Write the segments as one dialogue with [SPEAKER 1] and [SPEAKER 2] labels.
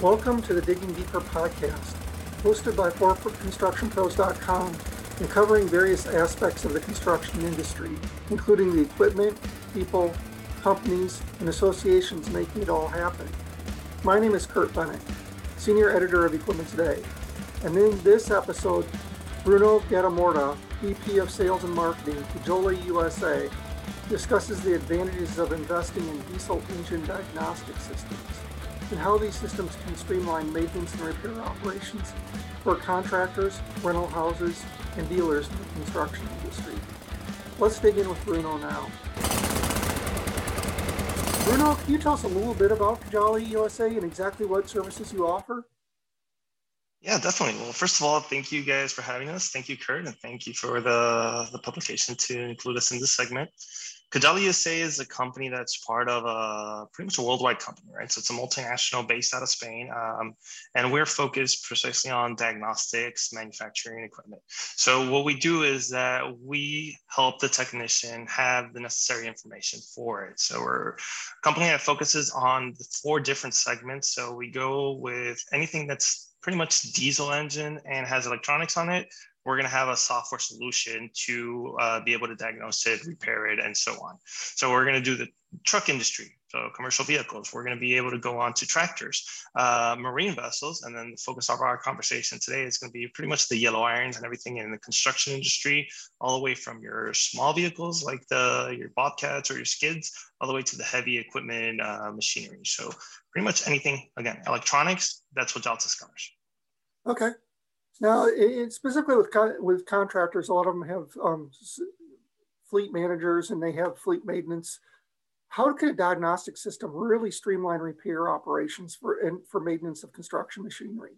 [SPEAKER 1] Welcome to the Digging Deeper podcast, hosted by ForConstructionPros.com and covering various aspects of the construction industry, including the equipment, people, companies, and associations making it all happen. My name is Kurt Bennett, Senior Editor of Equipment Today, and in this episode, Bruno Gattamorta, VP of Sales and Marketing Cojali USA, discusses the advantages of investing in diesel engine diagnostic systems and how these systems can streamline maintenance and repair operations for contractors, rental houses, and dealers in the construction industry. Let's dig in with Bruno now. Bruno, can you tell us a little bit about Cojali USA and exactly what services you offer?
[SPEAKER 2] Yeah, definitely. Well, first of all, thank you guys for having us. Thank you, Kurt, and thank you for the, the publication to include us in this segment. Cojali USA is a company that's part of a pretty much a worldwide company, right? So it's a multinational based out of Spain, um, and we're focused precisely on diagnostics, manufacturing, equipment. So what we do is that we help the technician have the necessary information for it. So we're a company that focuses on the four different segments. So we go with anything that's pretty much diesel engine and has electronics on it we're going to have a software solution to uh, be able to diagnose it, repair it, and so on. So we're going to do the truck industry, so commercial vehicles. We're going to be able to go on to tractors, uh, marine vessels, and then the focus of our conversation today is going to be pretty much the yellow irons and everything in the construction industry, all the way from your small vehicles like the your bobcats or your skids, all the way to the heavy equipment uh, machinery. So pretty much anything again, electronics. That's what Jaltest covers.
[SPEAKER 1] Okay, now, it, specifically with with contractors, a lot of them have um, fleet managers and they have fleet maintenance. How can a diagnostic system really streamline repair operations for and for maintenance of construction machinery?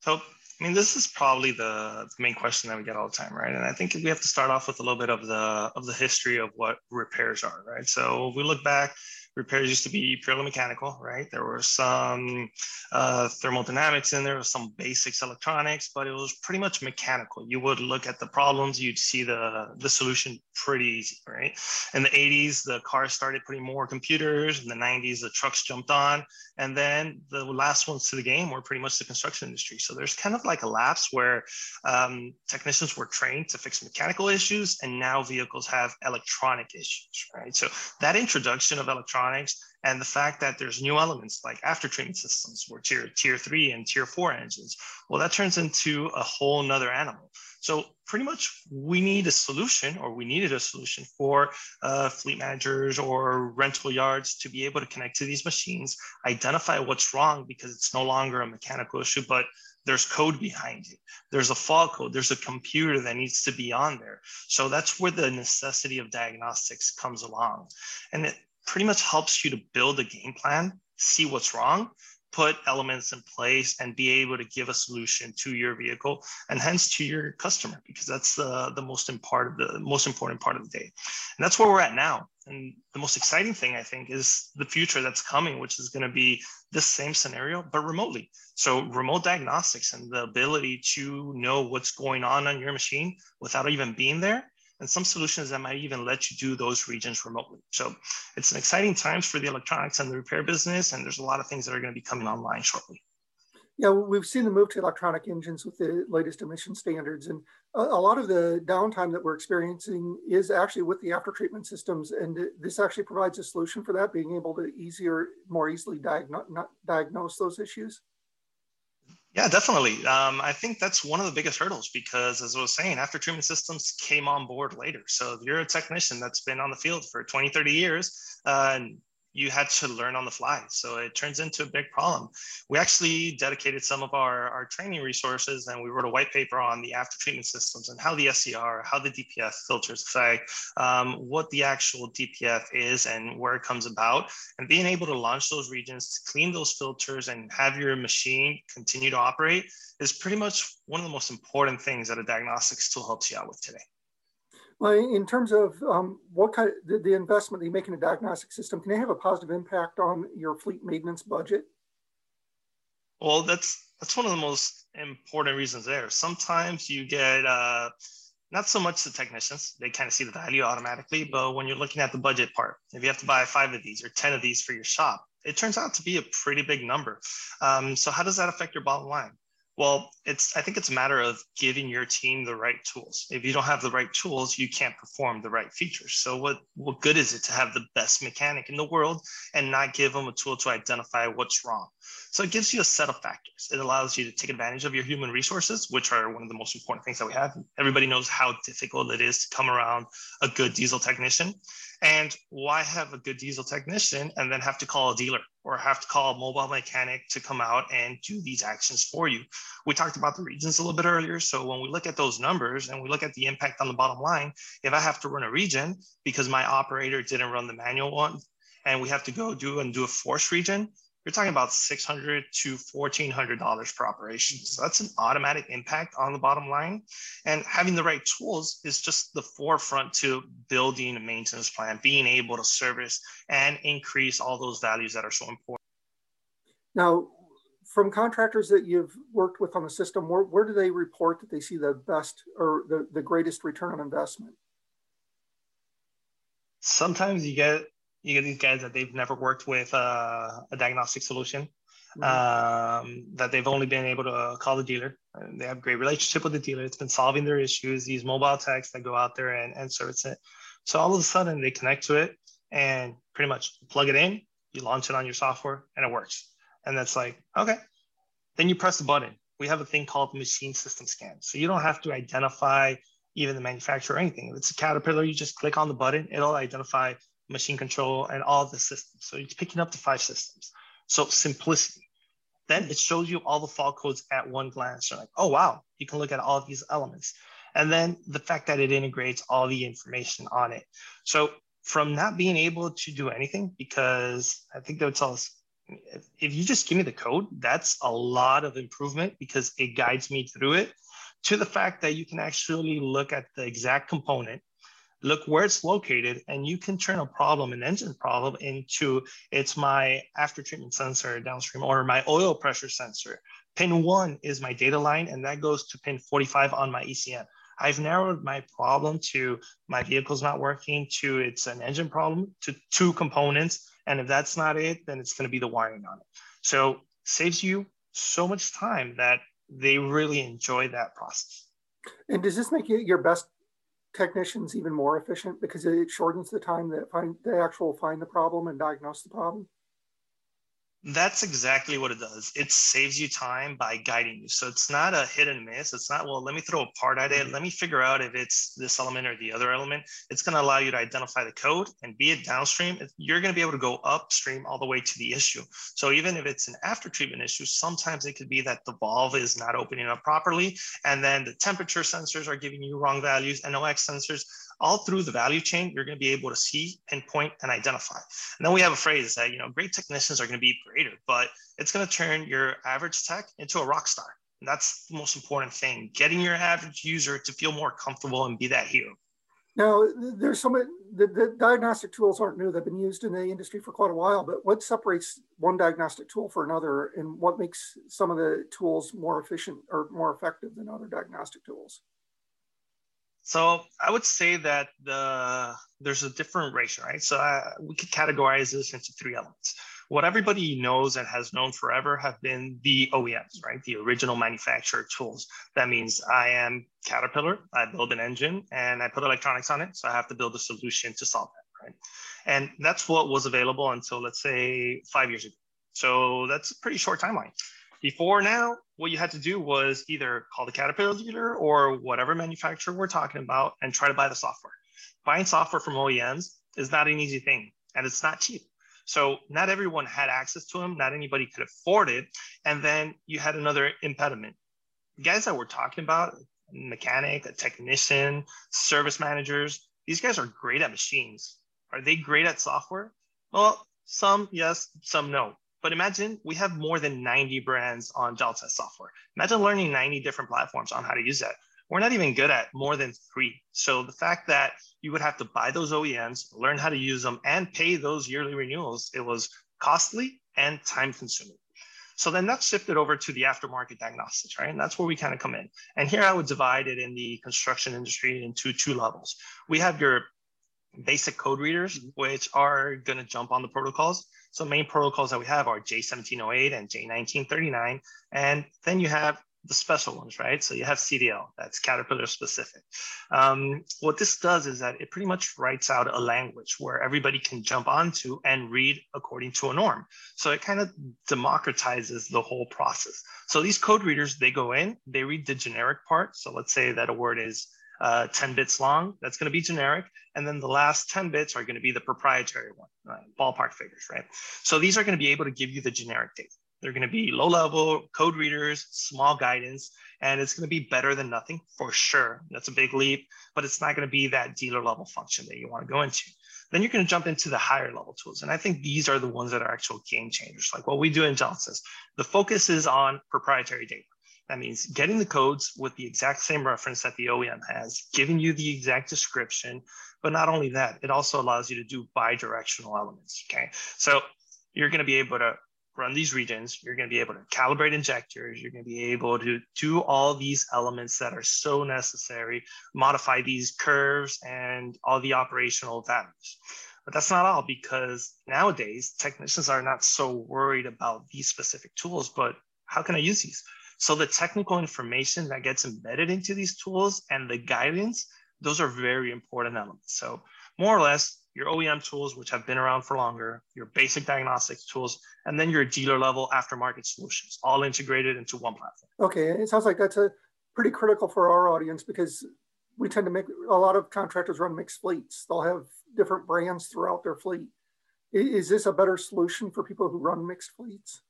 [SPEAKER 2] So, I mean, this is probably the main question that we get all the time, right? And I think we have to start off with a little bit of the of the history of what repairs are, right? So, if we look back repairs used to be purely mechanical, right? There were some uh, thermodynamics in there, some basics electronics, but it was pretty much mechanical. You would look at the problems, you'd see the, the solution pretty easy, right? In the 80s, the cars started putting more computers. In the 90s, the trucks jumped on. And then the last ones to the game were pretty much the construction industry. So there's kind of like a lapse where um, technicians were trained to fix mechanical issues, and now vehicles have electronic issues, right? So that introduction of electronics and the fact that there's new elements like after treatment systems or tier tier three and tier four engines well that turns into a whole nother animal so pretty much we need a solution or we needed a solution for uh, fleet managers or rental yards to be able to connect to these machines identify what's wrong because it's no longer a mechanical issue but there's code behind it. There's a fault code. There's a computer that needs to be on there. So that's where the necessity of diagnostics comes along. And it, pretty much helps you to build a game plan, see what's wrong, put elements in place and be able to give a solution to your vehicle and hence to your customer because that's the, the most important the most important part of the day. And that's where we're at now. And the most exciting thing i think is the future that's coming which is going to be the same scenario but remotely. So remote diagnostics and the ability to know what's going on on your machine without even being there and some solutions that might even let you do those regens remotely. So it's an exciting times for the electronics and the repair business, and there's a lot of things that are going to be coming online shortly.
[SPEAKER 1] Yeah, we've seen the move to electronic engines with the latest emission standards, and a, lot of the downtime that we're experiencing is actually with the after treatment systems, and this actually provides a solution for that, being able to easier, more easily diagnose those issues.
[SPEAKER 2] Yeah, definitely. Um, I think that's one of the biggest hurdles because, as I was saying, after treatment systems came on board later. So if you're a technician that's been on the field for 20, 30 years, uh, you had to learn on the fly. So it turns into a big problem. We actually dedicated some of our, our training resources and we wrote a white paper on the after treatment systems and how the SCR, how the DPF filters affect, um, what the actual DPF is and where it comes about, and being able to launch those regens to clean those filters and have your machine continue to operate is pretty much one of the most important things that a diagnostics tool helps you out with today.
[SPEAKER 1] Well, in terms of um, what kind of the, investment that you make in a diagnostic system, can it have a positive impact on your fleet maintenance budget?
[SPEAKER 2] Well, that's that's one of the most important reasons there. Sometimes you get uh, not so much the technicians; they kind of see the value automatically. But when you're looking at the budget part, if you have to buy five of these or ten of these for your shop, it turns out to be a pretty big number. Um, so how does that affect your bottom line? Well, it's I think it's a matter of giving your team the right tools. If you don't have the right tools, you can't perform the right features. So what what good is it to have the best mechanic in the world and not give them a tool to identify what's wrong? So it gives you a set of factors. It allows you to take advantage of your human resources, which are one of the most important things that we have. Everybody knows how difficult it is to come around a good diesel technician. And why have a good diesel technician and then have to call a dealer or have to call a mobile mechanic to come out and do these actions for you? We talked about the regens a little bit earlier. So when we look at those numbers and we look at the impact on the bottom line, if I have to run a regen because my operator didn't run the manual one, and we have to go do and do a force regen, you're talking about 600 to $1,400 per operation. So that's an automatic impact on the bottom line. And having the right tools is just the forefront to building a maintenance plan, being able to service and increase all those values that are so important.
[SPEAKER 1] Now, from contractors that you've worked with on the system, where, where do they report that they see the best or the, the greatest return on investment?
[SPEAKER 2] Sometimes you get you get these guys that they've never worked with uh, a diagnostic solution mm-hmm. um, that they've only been able to call the dealer. They have a great relationship with the dealer. It's been solving their issues these mobile techs that go out there and, and service it. So all of a sudden they connect to it and pretty much plug it in you launch it on your software and it works. And that's like okay. Then you press the button. We have a thing called machine system scan. So you don't have to identify even the manufacturer or anything. If it's a caterpillar you just click on the button. It'll identify machine control, and all the systems. So it's picking up the five systems. So simplicity. Then it shows you all the fault codes at one glance. You're like, oh, wow, you can look at all these elements. And then the fact that it integrates all the information on it. So from not being able to do anything, because I think they would tell us, if you just give me the code, that's a lot of improvement because it guides me through it to the fact that you can actually look at the exact component look where it's located, and you can turn a problem, an engine problem, into it's my after treatment sensor downstream or my oil pressure sensor. Pin one is my data line, and that goes to pin 45 on my ECM. I've narrowed my problem to my vehicle's not working, to it's an engine problem, to two components. And if that's not it, then it's going to be the wiring on it. So saves you so much time that they really enjoy that process.
[SPEAKER 1] And does this make you your best technicians even more efficient because it shortens the time that find they actual find the problem and diagnose the problem?
[SPEAKER 2] That's exactly what it does. It saves you time by guiding you. So it's not a hit and miss. It's not, well, let me throw a part at it. Mm-hmm. Let me figure out if it's this element or the other element. It's going to allow you to identify the code and be it downstream. You're going to be able to go upstream all the way to the issue. So even if it's an after treatment issue, sometimes it could be that the valve is not opening up properly. And then the temperature sensors are giving you wrong values, NOx sensors all through the value chain, you're going to be able to see, pinpoint, and identify. And then we have a phrase that, you know, great technicians are going to be greater, but it's going to turn your average tech into a rock star. And that's the most important thing, getting your average user to feel more comfortable and be that hero.
[SPEAKER 1] Now, there's some, the, the diagnostic tools aren't new. They've been used in the industry for quite a while, but what separates one diagnostic tool for another and what makes some of the tools more efficient or more effective than other diagnostic tools?
[SPEAKER 2] So I would say that the there's a different ratio, right? So uh, we could categorize this into three elements. What everybody knows and has known forever have been the OEMs, right? The original manufacturer tools. That means I am Caterpillar, I build an engine and I put electronics on it. So I have to build a solution to solve that, right? And that's what was available until let's say five years ago. So that's a pretty short timeline. Before now, what you had to do was either call the Caterpillar dealer or whatever manufacturer we're talking about and try to buy the software. Buying software from OEMs is not an easy thing and it's not cheap. So not everyone had access to them, not anybody could afford it. And then you had another impediment. The guys that we're talking about, mechanic, a technician, service managers, these guys are great at machines. Are they great at software? Well, some yes, some no. But imagine we have more than 90 brands on Jaltest software. Imagine learning 90 different platforms on how to use that. We're not even good at more than three. So the fact that you would have to buy those OEMs, learn how to use them, and pay those yearly renewals, it was costly and time consuming. So then that shifted over to the aftermarket diagnostics, right? And that's where we kind of come in. And here I would divide it in the construction industry into two levels. We have your basic code readers, mm-hmm. which are going to jump on the protocols. So main protocols that we have are J1708 and J1939. And then you have the special ones, right? So you have CDL, that's Caterpillar specific. Um, what this does is that it pretty much writes out a language where everybody can jump onto and read according to a norm. So it kind of democratizes the whole process. So these code readers, they go in, they read the generic part. So let's say that a word is uh, 10 bits long, that's going to be generic. And then the last 10 bits are going to be the proprietary one, right? ballpark figures, right? So these are going to be able to give you the generic data. They're going to be low level code readers, small guidance, and it's going to be better than nothing for sure. That's a big leap, but it's not going to be that dealer level function that you want to go into. Then you're going to jump into the higher level tools. And I think these are the ones that are actual game changers. Like what we do in Genesis, the focus is on proprietary data. That means getting the codes with the exact same reference that the OEM has, giving you the exact description. But not only that, it also allows you to do bi-directional elements. Okay. So you're going to be able to run these regens, you're going to be able to calibrate injectors, you're going to be able to do all these elements that are so necessary, modify these curves and all the operational values. But that's not all because nowadays technicians are not so worried about these specific tools, but how can I use these? So the technical information that gets embedded into these tools and the guidance, those are very important elements. So more or less, your OEM tools, which have been around for longer, your basic diagnostics tools, and then your dealer level aftermarket solutions, all integrated into one platform.
[SPEAKER 1] Okay, it sounds like that's a pretty critical for our audience because we tend to make a lot of contractors run mixed fleets. They'll have different brands throughout their fleet. Is this a better solution for people who run mixed fleets?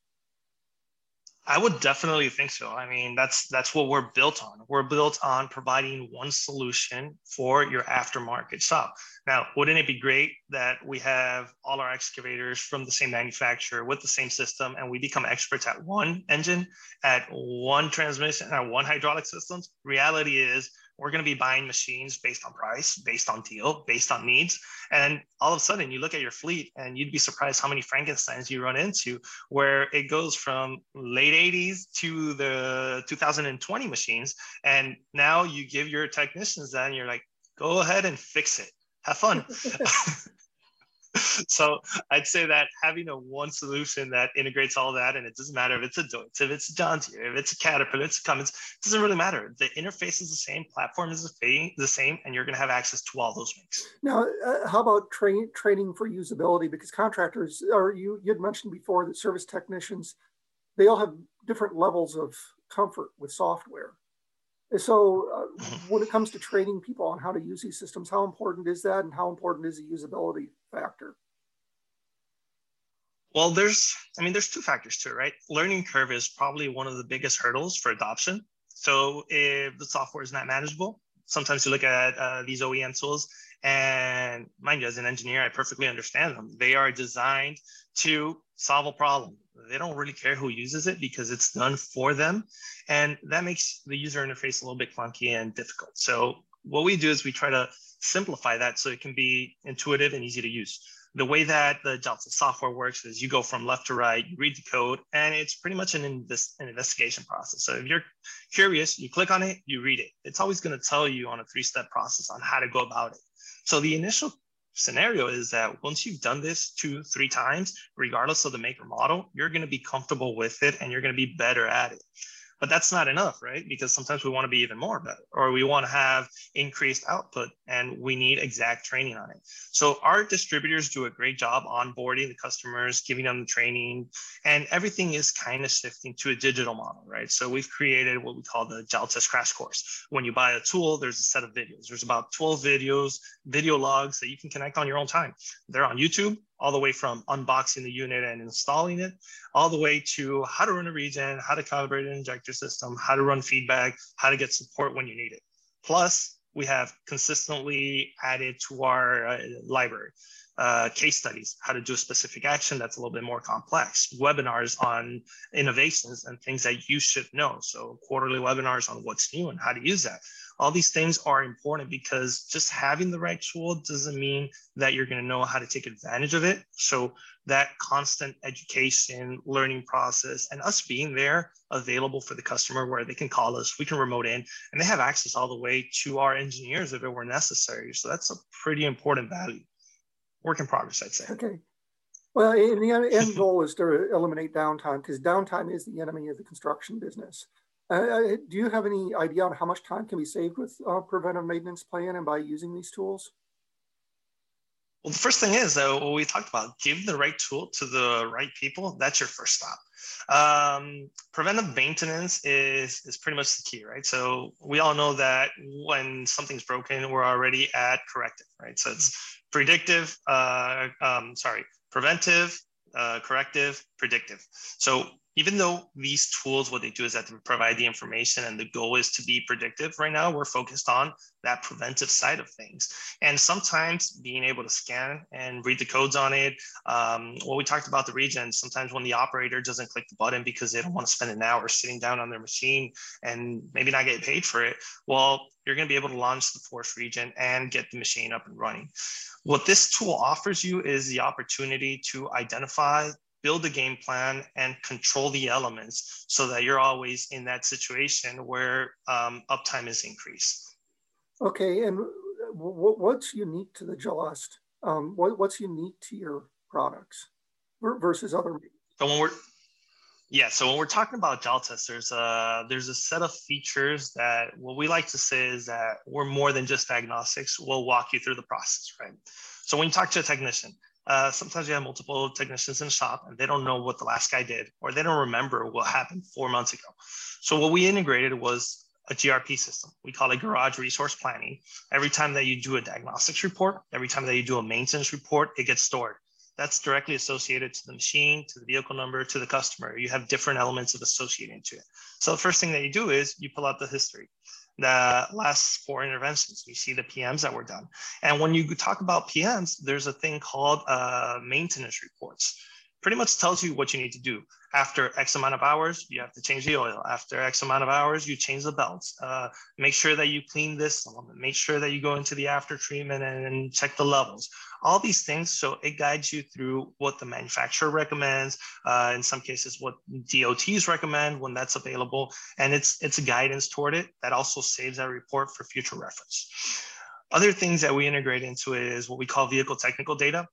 [SPEAKER 2] I would definitely think so. I mean, that's that's what we're built on. We're built on providing one solution for your aftermarket shop. Now, wouldn't it be great that we have all our excavators from the same manufacturer with the same system, and we become experts at one engine, at one transmission, at one hydraulic systems? Reality is we're going to be buying machines based on price, based on deal, based on needs. And all of a sudden, you look at your fleet and you'd be surprised how many Frankensteins you run into where it goes from late 80s to the 2020 machines. And now you give your technicians that and you're like, go ahead and fix it. Have fun. so I'd say that having a one solution that integrates all that, and it doesn't matter if it's a Deutz, if it's a Deere, if it's a Caterpillar, it's a Cummins, it doesn't really matter. The interface is the same, platform is the same, and you're going to have access to all those links.
[SPEAKER 1] Now, uh, how about train, training for usability? Because contractors, or you you had mentioned before that service technicians, they all have different levels of comfort with software. So, uh, when it comes to training people on how to use these systems, how important is that, and how important is the usability factor?
[SPEAKER 2] Well, there's, I mean, there's two factors to it, right? Learning curve is probably one of the biggest hurdles for adoption. So, if the software is not manageable, sometimes you look at uh, these OEM tools, and mind you, as an engineer, I perfectly understand them. They are designed to solve a problem they don't really care who uses it because it's done for them. And that makes the user interface a little bit clunky and difficult. So what we do is we try to simplify that so it can be intuitive and easy to use. The way that the Jaltest software works is you go from left to right, you read the code, and it's pretty much an, invest, an investigation process. So if you're curious, you click on it, you read it. It's always going to tell you on a three-step process on how to go about it. So the initial scenario is that once you've done this two, three times, regardless of the maker model, you're going to be comfortable with it and you're going to be better at it. But that's not enough, right? Because sometimes we want to be even more better or we want to have increased output and we need exact training on it. So our distributors do a great job onboarding the customers, giving them the training, and everything is kind of shifting to a digital model, right? So we've created what we call the Jaltest Crash Course. When you buy a tool, there's a set of videos. There's about 12 videos, video logs that you can connect on your own time. They're on YouTube all the way from unboxing the unit and installing it, all the way to how to run a regen, how to calibrate an injector system, how to run feedback, how to get support when you need it. Plus, we have consistently added to our uh, library uh, case studies, how to do a specific action that's a little bit more complex, webinars on innovations and things that you should know. So, quarterly webinars on what's new and how to use that all these things are important because just having the right tool doesn't mean that you're going to know how to take advantage of it. So that constant education, learning process, and us being there available for the customer where they can call us, we can remote in, and they have access all the way to our engineers if it were necessary. So that's a pretty important value. Work in progress, I'd say.
[SPEAKER 1] Okay. Well, and the end goal is to eliminate downtime because downtime is the enemy of the construction business. Uh, uh, do you have any idea on how much time can be saved with uh, preventive maintenance plan and by using these tools?
[SPEAKER 2] Well, the first thing is that what we talked about, give the right tool to the right people. That's your first stop. Um, preventive maintenance is is pretty much the key, right? So we all know that when something's broken, we're already at corrective, right? So it's predictive, uh, um, sorry, preventive, uh, corrective, predictive. So even though these tools, what they do is that they provide the information and the goal is to be predictive, right now we're focused on that preventive side of things. And sometimes being able to scan and read the codes on it, um, what we talked about the regen, sometimes when the operator doesn't click the button because they don't want to spend an hour sitting down on their machine and maybe not get paid for it, well, you're going to be able to launch the force regen and get the machine up and running. What this tool offers you is the opportunity to identify build a game plan and control the elements so that you're always in that situation where um, uptime is increased.
[SPEAKER 1] Okay, and what's unique to the Jaltest? Um, what, what's unique to your products versus other?
[SPEAKER 2] So when we're yeah, so when we're talking about Jaltest, there's a there's a set of features that what we like to say is that we're more than just diagnostics. We'll walk you through the process, right? So when you talk to a technician, uh, sometimes you have multiple technicians in the shop and they don't know what the last guy did or they don't remember what happened four months ago. So what we integrated was a GRP system. We call it garage resource planning. Every time that you do a diagnostics report, every time that you do a maintenance report, it gets stored. That's directly associated to the machine, to the vehicle number, to the customer. You have different elements of associating to it. So the first thing that you do is you pull out the history the last four interventions. You see the PMs that were done. And when you talk about PMs, there's a thing called uh, maintenance reports. Pretty much tells you what you need to do. After X amount of hours, you have to change the oil. After X amount of hours, you change the belts. Uh, make sure that you clean this element. Make sure that you go into the after treatment and check the levels all these things. So it guides you through what the manufacturer recommends, uh, in some cases, what DOTs recommend when that's available. And it's, it's a guidance toward it that also saves that report for future reference. Other things that we integrate into it is what we call vehicle technical data.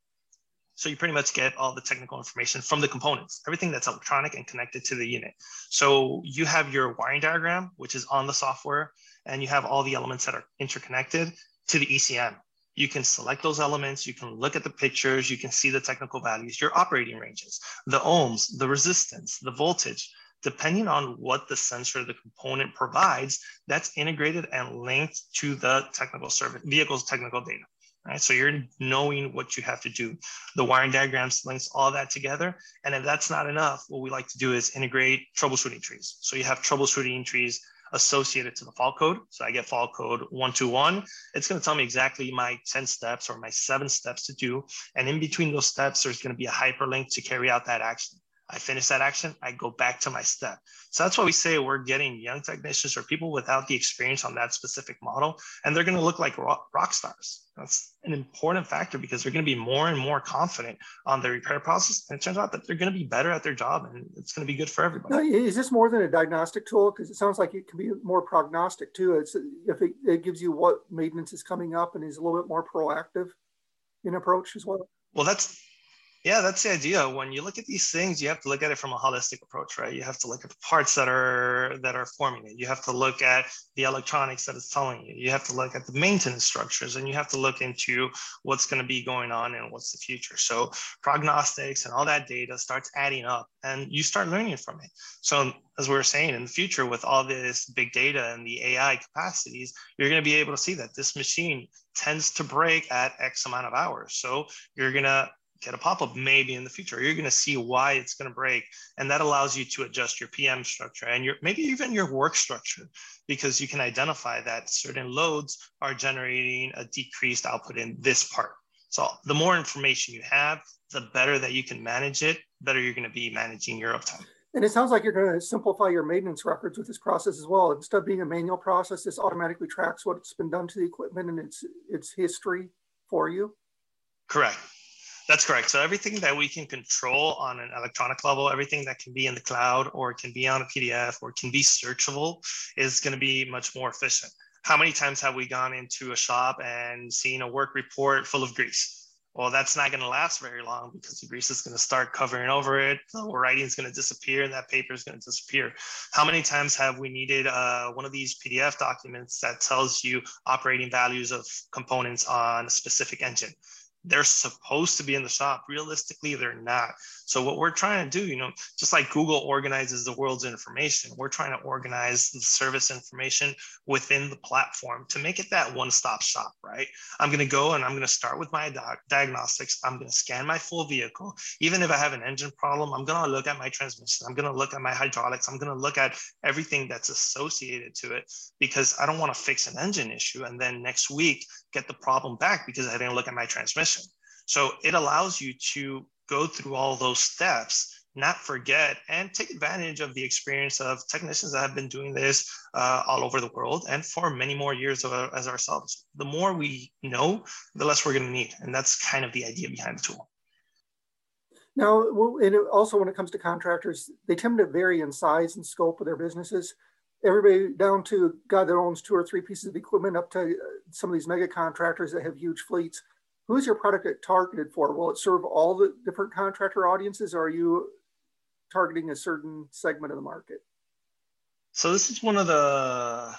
[SPEAKER 2] So you pretty much get all the technical information from the components, everything that's electronic and connected to the unit. So you have your wiring diagram, which is on the software, and you have all the elements that are interconnected to the ECM you can select those elements, you can look at the pictures, you can see the technical values, your operating ranges, the ohms, the resistance, the voltage, depending on what the sensor, the component provides, that's integrated and linked to the technical service, vehicle's technical data. Right, so you're knowing what you have to do. The wiring diagrams links all that together. And if that's not enough, what we like to do is integrate troubleshooting trees. So you have troubleshooting trees associated to the fault code. So I get fault code 121. It's going to tell me exactly my 10 steps or my seven steps to do. And in between those steps, there's going to be a hyperlink to carry out that action. I finish that action, I go back to my step. So that's why we say we're getting young technicians or people without the experience on that specific model, and they're going to look like rock, stars. That's an important factor because they're going to be more and more confident on the repair process. And it turns out that they're going to be better at their job and it's going to be good for everybody.
[SPEAKER 1] Now, is this more than a diagnostic tool? Because it sounds like it can be more prognostic too. It's if it, it gives you what maintenance is coming up and is a little bit more proactive in approach as well.
[SPEAKER 2] Well, that's yeah, that's the idea. When you look at these things, you have to look at it from a holistic approach, right? You have to look at the parts that are that are forming it. You have to look at the electronics that it's telling you. You have to look at the maintenance structures, and you have to look into what's going to be going on and what's the future. So prognostics and all that data starts adding up, and you start learning from it. So as we were saying, in the future, with all this big data and the AI capacities, you're going to be able to see that this machine tends to break at X amount of hours. So you're going to get a pop-up maybe in the future. You're going to see why it's going to break. And that allows you to adjust your PM structure and your maybe even your work structure because you can identify that certain loads are generating a decreased output in this part. So the more information you have, the better that you can manage it, better you're going to be managing your uptime.
[SPEAKER 1] And it sounds like you're going to simplify your maintenance records with this process as well. Instead of being a manual process, this automatically tracks what's been done to the equipment and its its history for you.
[SPEAKER 2] Correct. That's correct. So everything that we can control on an electronic level, everything that can be in the cloud or can be on a PDF or can be searchable is going to be much more efficient. How many times have we gone into a shop and seen a work report full of grease? well, that's not going to last very long because the grease is going to start covering over it. The writing is going to disappear and that paper is going to disappear. How many times have we needed uh, one of these PDF documents that tells you operating values of components on a specific engine? They're supposed to be in the shop. Realistically, they're not. So what we're trying to do, you know, just like Google organizes the world's information, we're trying to organize the service information within the platform to make it that one-stop shop, right? I'm going to go and I'm going to start with my diagnostics. I'm going to scan my full vehicle. Even if I have an engine problem, I'm going to look at my transmission. I'm going to look at my hydraulics. I'm going to look at everything that's associated to it because I don't want to fix an engine issue and then next week get the problem back because I didn't look at my transmission. So it allows you to go through all those steps, not forget, and take advantage of the experience of technicians that have been doing this uh, all over the world and for many more years as ourselves. The more we know, the less we're going to need. And that's kind of the idea behind the tool.
[SPEAKER 1] Now, and also when it comes to contractors, they tend to vary in size and scope of their businesses. Everybody down to guy that owns two or three pieces of equipment up to uh, some of these mega contractors that have huge fleets who's your product targeted for? Will it serve all the different contractor audiences or are you targeting a certain segment of the market?
[SPEAKER 2] So this is one of the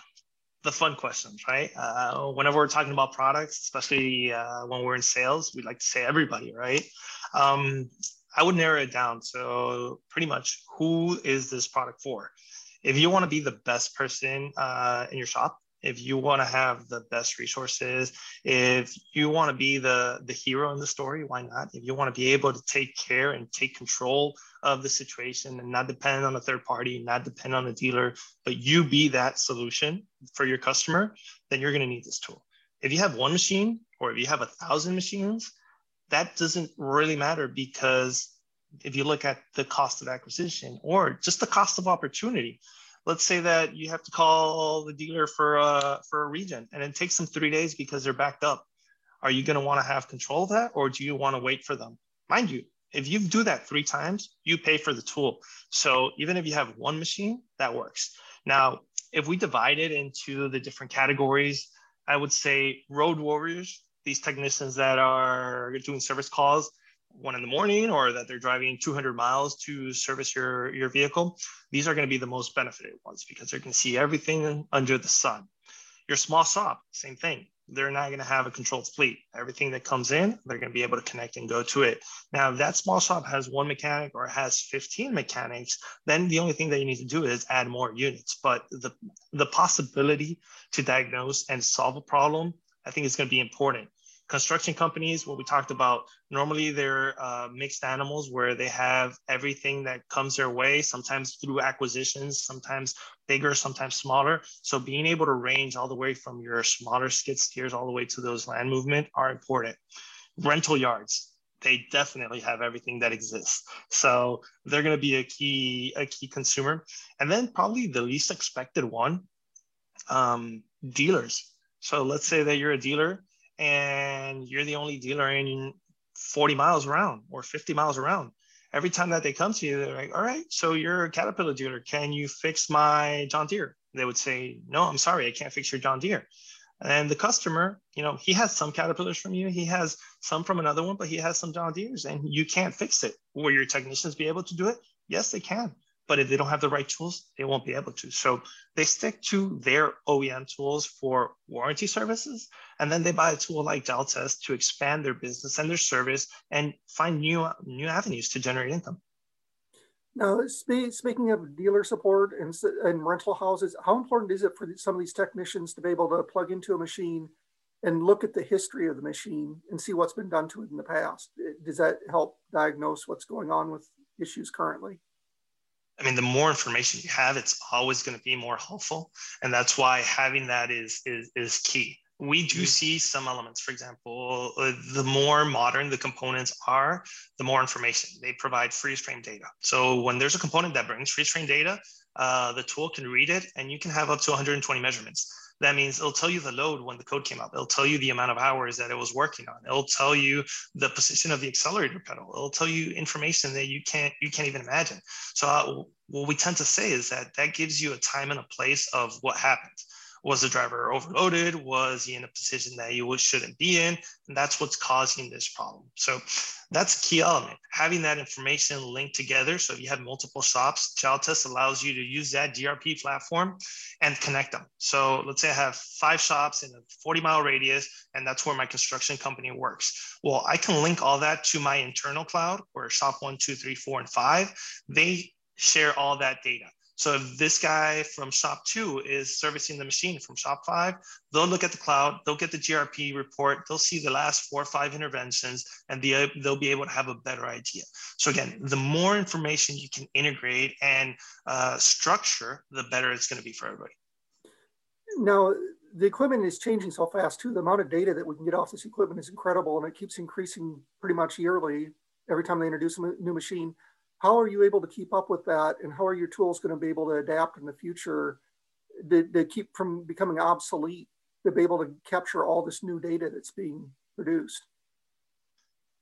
[SPEAKER 2] the fun questions, right? Uh, whenever we're talking about products, especially uh, when we're in sales, we like to say everybody, right? Um, I would narrow it down. So pretty much, who is this product for? If you want to be the best person uh, in your shop, if you want to have the best resources if you want to be the the hero in the story why not? If you want to be able to take care and take control of the situation and not depend on a third party not depend on a dealer but you be that solution for your customer then you're going to need this tool. If you have one machine or if you have a thousand machines that doesn't really matter because if you look at the cost of acquisition or just the cost of opportunity let's say that you have to call the dealer for a, for a regen and it takes them three days because they're backed up. Are you going to want to have control of that or do you want to wait for them? Mind you, if you do that three times, you pay for the tool. So even if you have one machine, that works. Now, if we divide it into the different categories, I would say road warriors, these technicians that are doing service calls, one in the morning or that they're driving 200 miles to service your, your vehicle, these are going to be the most benefited ones because they can see everything under the sun. Your small shop, same thing. They're not going to have a controlled fleet. Everything that comes in, they're going to be able to connect and go to it. Now, if that small shop has one mechanic or has 15 mechanics, then the only thing that you need to do is add more units. But the, the possibility to diagnose and solve a problem, I think is going to be important construction companies, what we talked about, normally they're uh, mixed animals where they have everything that comes their way, sometimes through acquisitions, sometimes bigger, sometimes smaller. So being able to range all the way from your smaller skid steers all the way to those land movement are important. Rental yards, they definitely have everything that exists. So they're going to be a key a key consumer. And then probably the least expected one, um, dealers. So let's say that you're a dealer and you're the only dealer in 40 miles around or 50 miles around. Every time that they come to you, they're like, all right, so you're a Caterpillar dealer. Can you fix my John Deere? They would say, no, I'm sorry, I can't fix your John Deere. And the customer, you know, he has some Caterpillars from you, he has some from another one, but he has some John Deeres and you can't fix it. Will your technicians be able to do it? Yes, they can but if they don't have the right tools, they won't be able to. So they stick to their OEM tools for warranty services, and then they buy a tool like Jaltest to expand their business and their service and find new new avenues to generate income.
[SPEAKER 1] Now, speaking of dealer support and, and rental houses, how important is it for some of these technicians to be able to plug into a machine and look at the history of the machine and see what's been done to it in the past? Does that help diagnose what's going on with issues currently?
[SPEAKER 2] I mean, the more information you have, it's always going to be more helpful, and that's why having that is is is key. We do mm-hmm. see some elements. For example, uh, the more modern the components are, the more information they provide freeze frame data. So when there's a component that brings freeze frame data, uh, the tool can read it, and you can have up to 120 measurements that means it'll tell you the load when the code came up. It'll tell you the amount of hours that it was working on. It'll tell you the position of the accelerator pedal. It'll tell you information that you can't you can't even imagine. So uh, what we tend to say is that that gives you a time and a place of what happened. Was the driver overloaded? Was he in a position that he shouldn't be in? And that's what's causing this problem. So that's a key element. Having that information linked together. So if you have multiple shops, Jaltest allows you to use that GRP platform and connect them. So let's say I have five shops in a 40 mile radius, and that's where my construction company works. Well, I can link all that to my internal cloud where shop one, two, three, four, and five, they share all that data. So if this guy from shop two is servicing the machine from shop five, they'll look at the cloud, they'll get the GRP report, they'll see the last four or five interventions, and be, they'll be able to have a better idea. So again, the more information you can integrate and uh, structure, the better it's going to be for everybody.
[SPEAKER 1] Now, the equipment is changing so fast too. The amount of data that we can get off this equipment is incredible, and it keeps increasing pretty much yearly every time they introduce a new machine how are you able to keep up with that? And how are your tools going to be able to adapt in the future to, to keep from becoming obsolete to be able to capture all this new data that's being produced?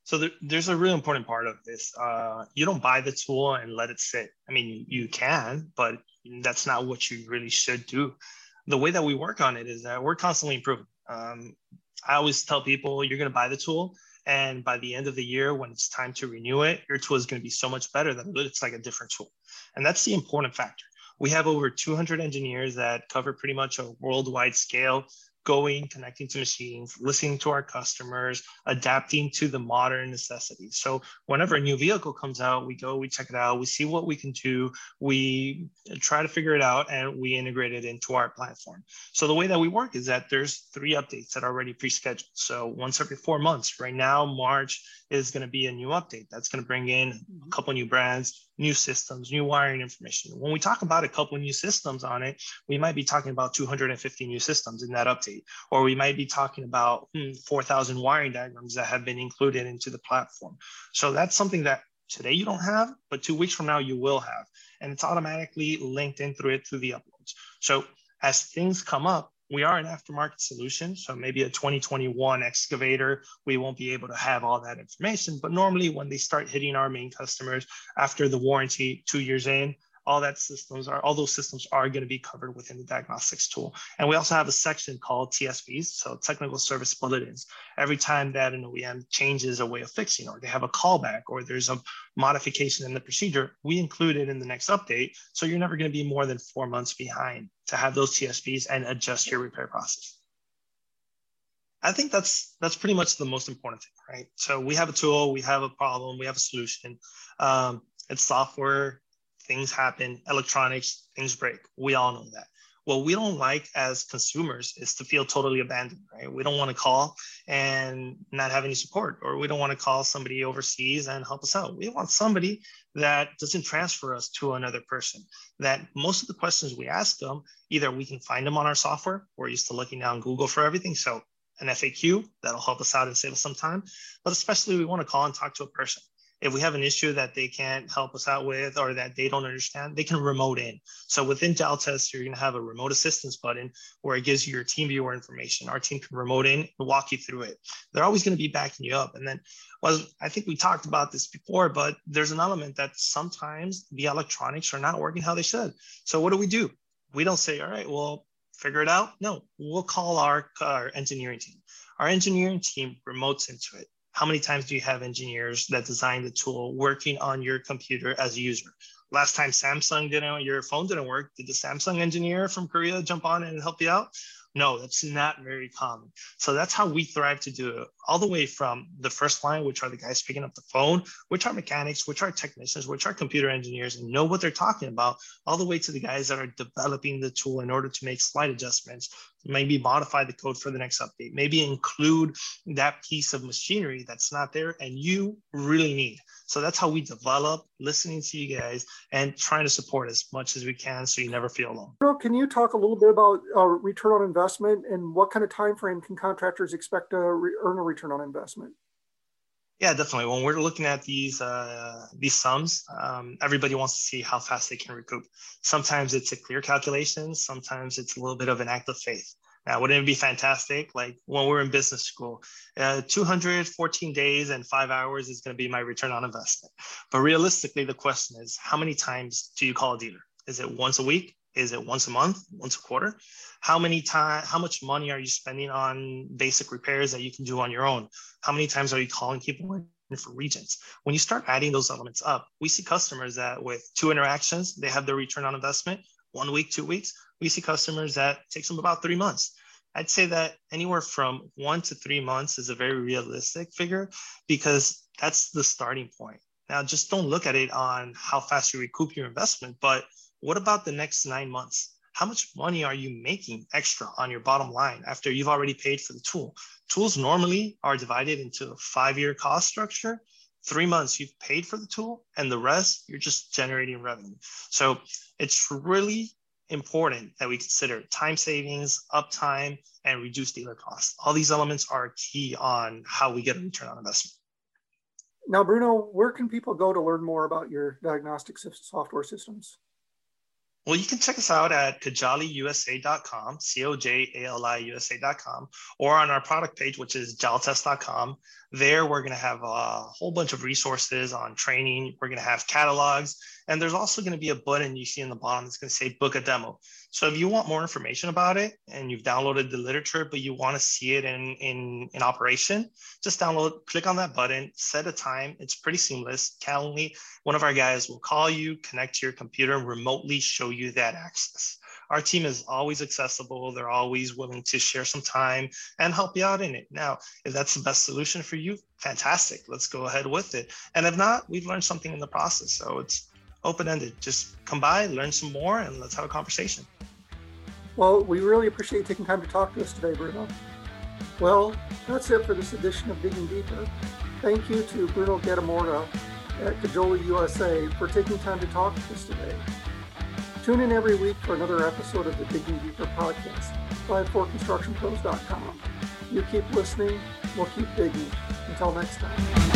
[SPEAKER 2] So there, there's a really important part of this. Uh, you don't buy the tool and let it sit. I mean you can but that's not what you really should do. The way that we work on it is that we're constantly improving. Um, i always tell people you're going to buy the tool and by the end of the year, when it's time to renew it, your tool is going to be so much better that it's like a different tool. And that's the important factor. We have over 200 engineers that cover pretty much a worldwide scale going, connecting to machines, listening to our customers, adapting to the modern necessities. So whenever a new vehicle comes out, we go, we check it out, we see what we can do, we try to figure it out, and we integrate it into our platform. So the way that we work is that there's three updates that are already pre-scheduled. So once every four months. Right now, March is going to be a new update. That's going to bring in a couple new brands, new systems, new wiring information. When we talk about a couple new systems on it, we might be talking about 250 new systems in that update, or we might be talking about hmm, 4,000 wiring diagrams that have been included into the platform. So that's something that today you don't have, but two weeks from now you will have. And it's automatically linked in through it through the uploads. So as things come up, we are an aftermarket solution. So maybe a 2021 excavator, we won't be able to have all that information. But normally when they start hitting our main customers after the warranty, two years in, all that systems are all those systems are going to be covered within the diagnostics tool and we also have a section called tsbs so technical service bulletins every time that an oem changes a way of fixing or they have a callback or there's a modification in the procedure we include it in the next update so you're never going to be more than four months behind to have those tsbs and adjust your repair process I think that's that's pretty much the most important thing, right? So we have a tool, we have a problem, we have a solution. Um, it's software things happen, electronics, things break. We all know that. What we don't like as consumers is to feel totally abandoned, right? We don't want to call and not have any support, or we don't want to call somebody overseas and help us out. We want somebody that doesn't transfer us to another person. That most of the questions we ask them, either we can find them on our software, we're used to looking down Google for everything. So an FAQ that'll help us out and save us some time. But especially we want to call and talk to a person if we have an issue that they can't help us out with or that they don't understand, they can remote in. So within Jaltest, you're going to have a remote assistance button where it gives you your team viewer information. Our team can remote in and walk you through it. They're always going to be backing you up. And then, well, I think we talked about this before, but there's an element that sometimes the electronics are not working how they should. So what do we do? We don't say, all right, well, figure it out. No, we'll call our, our engineering team. Our engineering team remotes into it how many times do you have engineers that design the tool working on your computer as a user? Last time Samsung didn't, your phone didn't work, did the Samsung engineer from Korea jump on and help you out? No, that's not very common. So that's how we thrive to do it, all the way from the first line, which are the guys picking up the phone, which are mechanics, which are technicians, which are computer engineers, and know what they're talking about, all the way to the guys that are developing the tool in order to make slight adjustments, maybe modify the code for the next update, maybe include that piece of machinery that's not there and you really need. So that's how we develop, listening to you guys and trying to support as much as we can so you never feel alone.
[SPEAKER 1] Can you talk a little bit about uh, return on investment and what kind of time frame can contractors expect to re- earn a return on investment?
[SPEAKER 2] Yeah, definitely. When we're looking at these uh, these sums, um, everybody wants to see how fast they can recoup. Sometimes it's a clear calculation. Sometimes it's a little bit of an act of faith. Now, wouldn't it be fantastic? Like when we're in business school, uh, 214 days and five hours is going to be my return on investment. But realistically, the question is, how many times do you call a dealer? Is it once a week? Is it once a month, once a quarter? How many time, how much money are you spending on basic repairs that you can do on your own? How many times are you calling people in for regens? When you start adding those elements up, we see customers that with two interactions, they have their return on investment, one week, two weeks. We see customers that takes them about three months. I'd say that anywhere from one to three months is a very realistic figure because that's the starting point. Now, just don't look at it on how fast you recoup your investment, but what about the next nine months? How much money are you making extra on your bottom line after you've already paid for the tool? Tools normally are divided into a five year cost structure. Three months you've paid for the tool, and the rest you're just generating revenue. So it's really important that we consider time savings, uptime, and reduced dealer costs. All these elements are key on how we get a return on investment.
[SPEAKER 1] Now, Bruno, where can people go to learn more about your diagnostic software systems?
[SPEAKER 2] Well, you can check us out at cojaliusa.com, C-O-J-A-L-I-U-S-A.com, or on our product page, which is jaltest.com. There, we're going to have a whole bunch of resources on training. We're going to have catalogs, and there's also going to be a button you see in the bottom that's going to say book a demo. So if you want more information about it and you've downloaded the literature, but you want to see it in, in, in operation, just download, click on that button, set a time. It's pretty seamless. Calendly, one of our guys will call you, connect to your computer, remotely show you that access. Our team is always accessible. They're always willing to share some time and help you out in it. Now, if that's the best solution for you, fantastic. Let's go ahead with it. And if not, we've learned something in the process. So it's open ended. Just come by, learn some more, and let's have a conversation.
[SPEAKER 1] Well, we really appreciate taking time to talk to us today, Bruno. Well, that's it for this edition of Digging Deeper. Thank you to Bruno Gattamorta at Cojali USA for taking time to talk to us today. Tune in every week for another episode of the Digging Deeper podcast by 4constructionpros.com. You keep listening, we'll keep digging. Until next time.